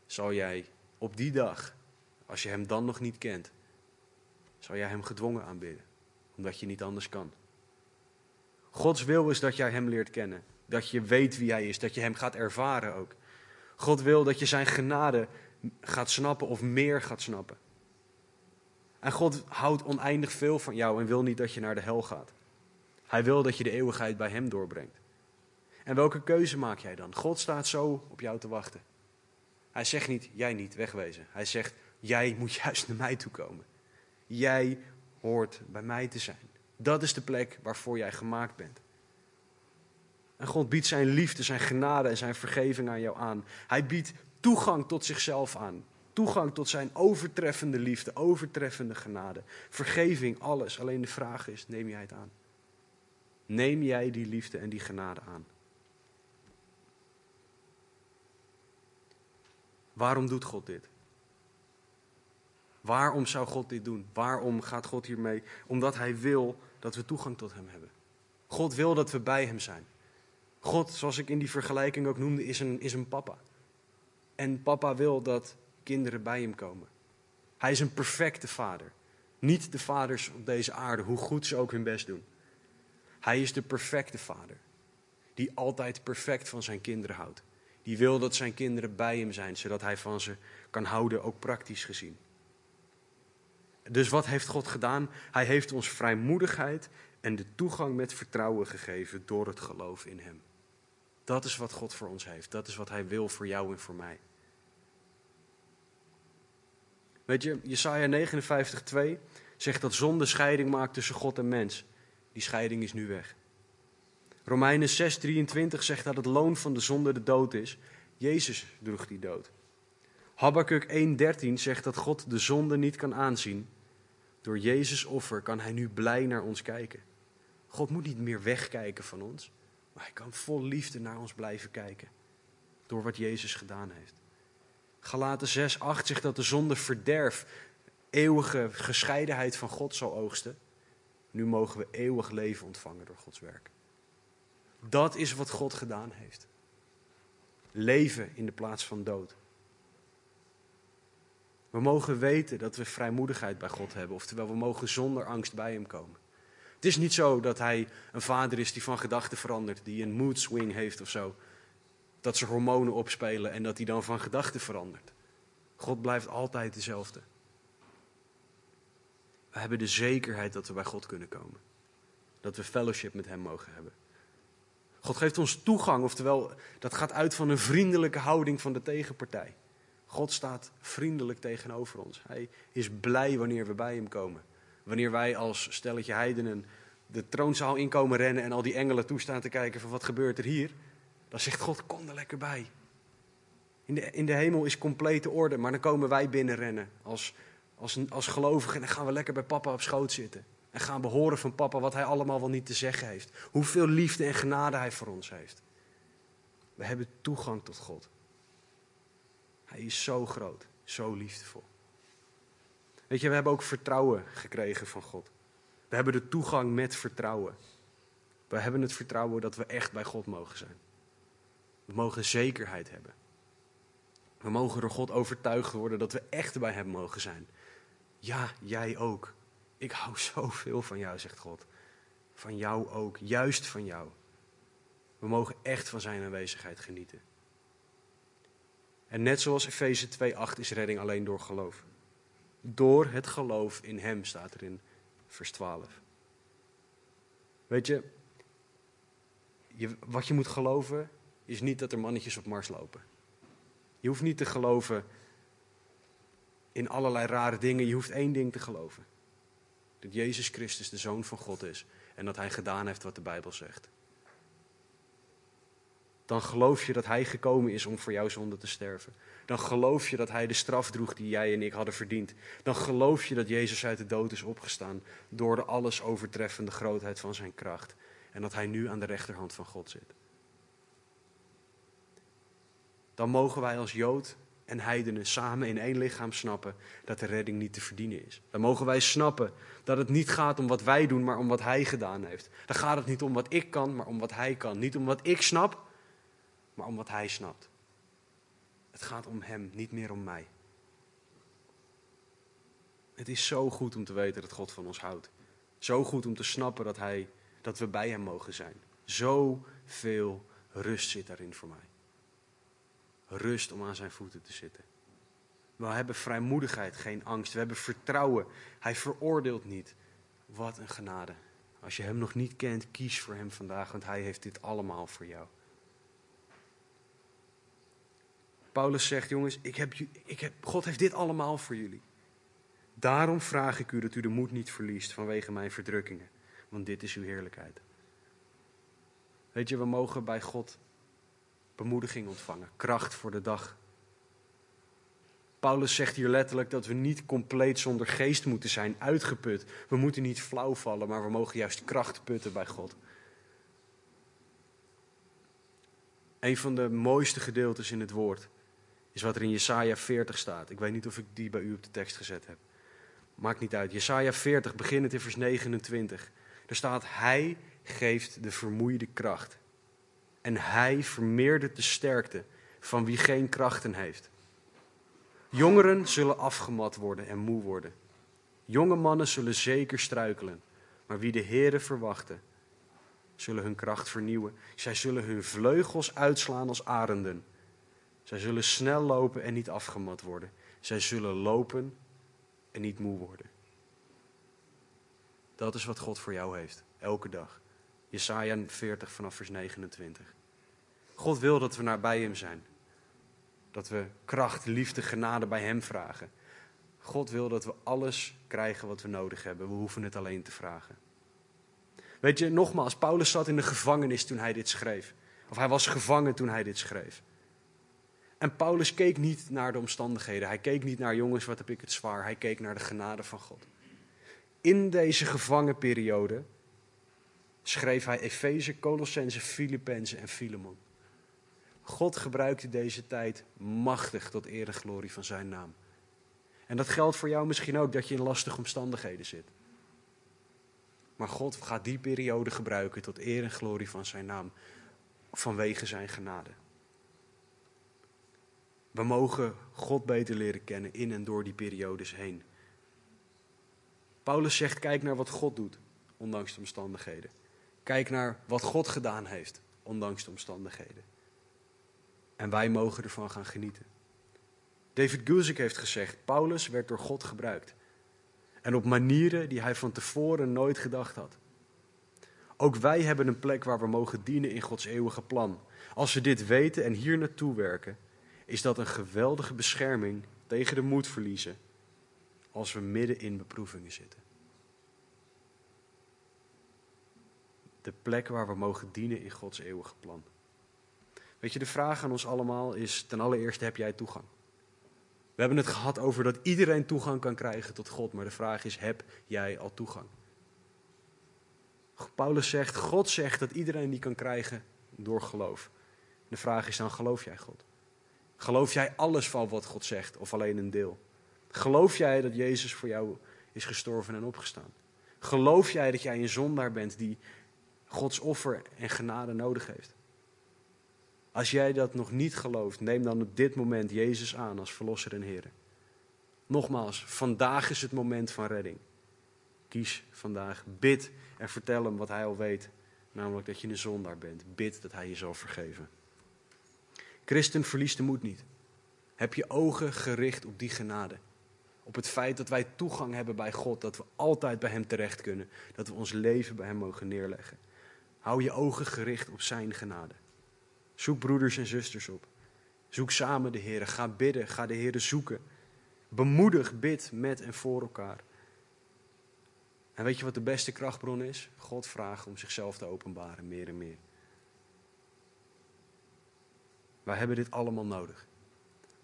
zal jij op die dag, als je Hem dan nog niet kent, zal jij Hem gedwongen aanbidden, omdat je niet anders kan. Gods wil is dat jij Hem leert kennen, dat je weet wie Hij is, dat je Hem gaat ervaren ook. God wil dat je Zijn genade gaat snappen of meer gaat snappen. En God houdt oneindig veel van jou en wil niet dat je naar de hel gaat. Hij wil dat je de eeuwigheid bij Hem doorbrengt. En welke keuze maak jij dan? God staat zo op jou te wachten. Hij zegt niet, jij niet, wegwezen. Hij zegt, jij moet juist naar mij toe komen. Jij hoort bij mij te zijn. Dat is de plek waarvoor jij gemaakt bent. En God biedt zijn liefde, zijn genade en zijn vergeving aan jou aan. Hij biedt toegang tot zichzelf aan. Toegang tot zijn overtreffende liefde, overtreffende genade. Vergeving, alles. Alleen de vraag is, neem jij het aan? Neem jij die liefde en die genade aan? Waarom doet God dit? Waarom zou God dit doen? Waarom gaat God hiermee? Omdat Hij wil dat we toegang tot Hem hebben. God wil dat we bij Hem zijn. God, zoals ik in die vergelijking ook noemde, is een, is een papa. En papa wil dat kinderen bij Hem komen. Hij is een perfecte vader. Niet de vaders op deze aarde, hoe goed ze ook hun best doen. Hij is de perfecte vader. Die altijd perfect van zijn kinderen houdt. Die wil dat zijn kinderen bij hem zijn, zodat hij van ze kan houden, ook praktisch gezien. Dus wat heeft God gedaan? Hij heeft ons vrijmoedigheid en de toegang met vertrouwen gegeven door het geloof in Hem. Dat is wat God voor ons heeft. Dat is wat Hij wil voor jou en voor mij. Weet je, Jesaja 59:2 zegt dat zonde scheiding maakt tussen God en mens. Die scheiding is nu weg. Romeinen 6:23 zegt dat het loon van de zonde de dood is. Jezus droeg die dood. Habakkuk 1:13 zegt dat God de zonde niet kan aanzien. Door Jezus offer kan hij nu blij naar ons kijken. God moet niet meer wegkijken van ons, maar hij kan vol liefde naar ons blijven kijken. Door wat Jezus gedaan heeft. Galaten 6:8 zegt dat de zonde verderf, eeuwige gescheidenheid van God zal oogsten. Nu mogen we eeuwig leven ontvangen door Gods werk. Dat is wat God gedaan heeft. Leven in de plaats van dood. We mogen weten dat we vrijmoedigheid bij God hebben, oftewel we mogen zonder angst bij Hem komen. Het is niet zo dat Hij een vader is die van gedachten verandert, die een mood swing heeft of zo. Dat ze hormonen opspelen en dat hij dan van gedachten verandert. God blijft altijd dezelfde. We hebben de zekerheid dat we bij God kunnen komen. Dat we fellowship met Hem mogen hebben. God geeft ons toegang, oftewel, dat gaat uit van een vriendelijke houding van de tegenpartij. God staat vriendelijk tegenover ons. Hij is blij wanneer we bij Hem komen. Wanneer wij als stelletje heidenen de troonzaal inkomen rennen en al die engelen toestaan te kijken van wat gebeurt er hier, dan zegt God, kom er lekker bij. In de, in de hemel is complete orde, maar dan komen wij binnenrennen als, als, als gelovigen en dan gaan we lekker bij papa op schoot zitten. En gaan we horen van papa wat hij allemaal wel niet te zeggen heeft. Hoeveel liefde en genade hij voor ons heeft. We hebben toegang tot God. Hij is zo groot, zo liefdevol. Weet je, we hebben ook vertrouwen gekregen van God. We hebben de toegang met vertrouwen. We hebben het vertrouwen dat we echt bij God mogen zijn. We mogen zekerheid hebben. We mogen door God overtuigd worden dat we echt bij Hem mogen zijn. Ja, jij ook. Ik hou zoveel van jou, zegt God. Van jou ook, juist van jou. We mogen echt van Zijn aanwezigheid genieten. En net zoals Efeze 2:8 is redding alleen door geloof. Door het geloof in Hem staat er in vers 12. Weet je, je, wat je moet geloven is niet dat er mannetjes op Mars lopen. Je hoeft niet te geloven in allerlei rare dingen. Je hoeft één ding te geloven. Dat Jezus Christus de Zoon van God is en dat Hij gedaan heeft wat de Bijbel zegt. Dan geloof je dat Hij gekomen is om voor jouw zonde te sterven. Dan geloof je dat Hij de straf droeg die jij en ik hadden verdiend. Dan geloof je dat Jezus uit de dood is opgestaan door de alles overtreffende grootheid van Zijn kracht. En dat Hij nu aan de rechterhand van God zit. Dan mogen wij als Jood en heidenen samen in één lichaam snappen dat de redding niet te verdienen is. Dan mogen wij snappen dat het niet gaat om wat wij doen, maar om wat Hij gedaan heeft. Dan gaat het niet om wat ik kan, maar om wat Hij kan. Niet om wat ik snap, maar om wat Hij snapt. Het gaat om Hem, niet meer om mij. Het is zo goed om te weten dat God van ons houdt. Zo goed om te snappen dat, hij, dat we bij Hem mogen zijn. Zoveel rust zit daarin voor mij rust om aan zijn voeten te zitten. We hebben vrijmoedigheid, geen angst. We hebben vertrouwen. Hij veroordeelt niet. Wat een genade. Als je hem nog niet kent, kies voor hem vandaag, want hij heeft dit allemaal voor jou. Paulus zegt, jongens, ik heb, ik heb, God heeft dit allemaal voor jullie. Daarom vraag ik u dat u de moed niet verliest vanwege mijn verdrukkingen, want dit is uw heerlijkheid. Weet je, we mogen bij God bemoediging ontvangen, kracht voor de dag. Paulus zegt hier letterlijk dat we niet compleet zonder geest moeten zijn, uitgeput. We moeten niet flauw vallen, maar we mogen juist kracht putten bij God. Een van de mooiste gedeeltes in het woord is wat er in Jesaja 40 staat. Ik weet niet of ik die bij u op de tekst gezet heb. Maakt niet uit. Jesaja 40, beginnend in vers 29. Er staat, Hij geeft de vermoeide kracht en hij vermeerdert de sterkte van wie geen krachten heeft. Jongeren zullen afgemat worden en moe worden. Jonge mannen zullen zeker struikelen, maar wie de Heere verwachten, zullen hun kracht vernieuwen. Zij zullen hun vleugels uitslaan als arenden. Zij zullen snel lopen en niet afgemat worden. Zij zullen lopen en niet moe worden. Dat is wat God voor jou heeft, elke dag. Jesaja 40 vanaf vers 29. God wil dat we naar bij Hem zijn. Dat we kracht, liefde, genade bij Hem vragen. God wil dat we alles krijgen wat we nodig hebben. We hoeven het alleen te vragen. Weet je, nogmaals, Paulus zat in de gevangenis toen hij dit schreef. Of hij was gevangen toen hij dit schreef. En Paulus keek niet naar de omstandigheden. Hij keek niet naar jongens, wat heb ik het zwaar. Hij keek naar de genade van God. In deze gevangen periode schreef hij Efeze, Colossense, Filippenzen en Filemon. God gebruikte deze tijd machtig tot eer en glorie van zijn naam. En dat geldt voor jou misschien ook, dat je in lastige omstandigheden zit. Maar God gaat die periode gebruiken tot eer en glorie van zijn naam, vanwege zijn genade. We mogen God beter leren kennen in en door die periodes heen. Paulus zegt: kijk naar wat God doet, ondanks de omstandigheden. Kijk naar wat God gedaan heeft, ondanks de omstandigheden. En wij mogen ervan gaan genieten. David Guzik heeft gezegd: Paulus werd door God gebruikt. En op manieren die hij van tevoren nooit gedacht had. Ook wij hebben een plek waar we mogen dienen in Gods eeuwige plan. Als we dit weten en hier naartoe werken, is dat een geweldige bescherming tegen de moed verliezen als we midden in beproevingen zitten. De plek waar we mogen dienen in Gods eeuwige plan. Weet je, de vraag aan ons allemaal is: ten allereerste heb jij toegang? We hebben het gehad over dat iedereen toegang kan krijgen tot God, maar de vraag is: heb jij al toegang? Paulus zegt: God zegt dat iedereen die kan krijgen door geloof. De vraag is dan: geloof jij God? Geloof jij alles van wat God zegt of alleen een deel? Geloof jij dat Jezus voor jou is gestorven en opgestaan? Geloof jij dat jij een zondaar bent die Gods offer en genade nodig heeft? Als jij dat nog niet gelooft, neem dan op dit moment Jezus aan als Verlosser en Heer. Nogmaals, vandaag is het moment van redding. Kies vandaag, bid en vertel hem wat hij al weet, namelijk dat je een zondaar bent. Bid dat hij je zal vergeven. Christen, verlies de moed niet. Heb je ogen gericht op die genade. Op het feit dat wij toegang hebben bij God, dat we altijd bij Hem terecht kunnen, dat we ons leven bij Hem mogen neerleggen. Hou je ogen gericht op Zijn genade. Zoek broeders en zusters op. Zoek samen de Heer. Ga bidden, ga de Heer zoeken. Bemoedig, bid met en voor elkaar. En weet je wat de beste krachtbron is? God vragen om zichzelf te openbaren, meer en meer. Wij hebben dit allemaal nodig.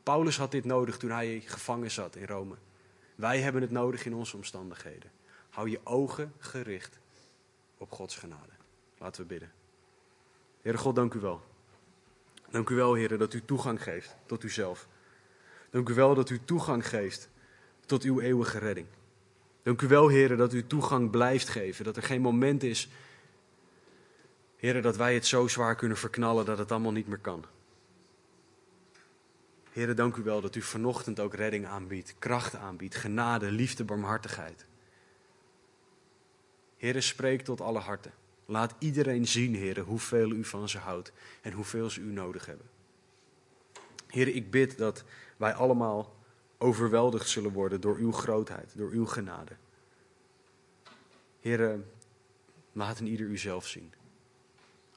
Paulus had dit nodig toen hij gevangen zat in Rome. Wij hebben het nodig in onze omstandigheden. Hou je ogen gericht op Gods genade. Laten we bidden. Heere God, dank u wel. Dank u wel, Heer, dat u toegang geeft tot uzelf. Dank u wel dat u toegang geeft tot uw eeuwige redding. Dank u wel, Heer, dat u toegang blijft geven. Dat er geen moment is, Heer, dat wij het zo zwaar kunnen verknallen dat het allemaal niet meer kan. Heer, dank u wel dat u vanochtend ook redding aanbiedt, kracht aanbiedt, genade, liefde, barmhartigheid. Heer, spreek tot alle harten. Laat iedereen zien, Heer, hoeveel u van ze houdt en hoeveel ze u nodig hebben. Heer, ik bid dat wij allemaal overweldigd zullen worden door uw grootheid, door uw genade. Heer, laat een ieder uzelf zien.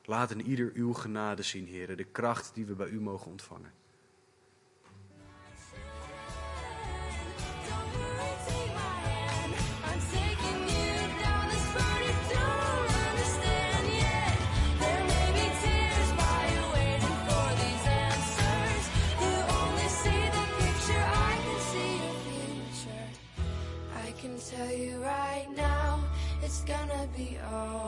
Laat een ieder uw genade zien, Heer, de kracht die we bij u mogen ontvangen. be all.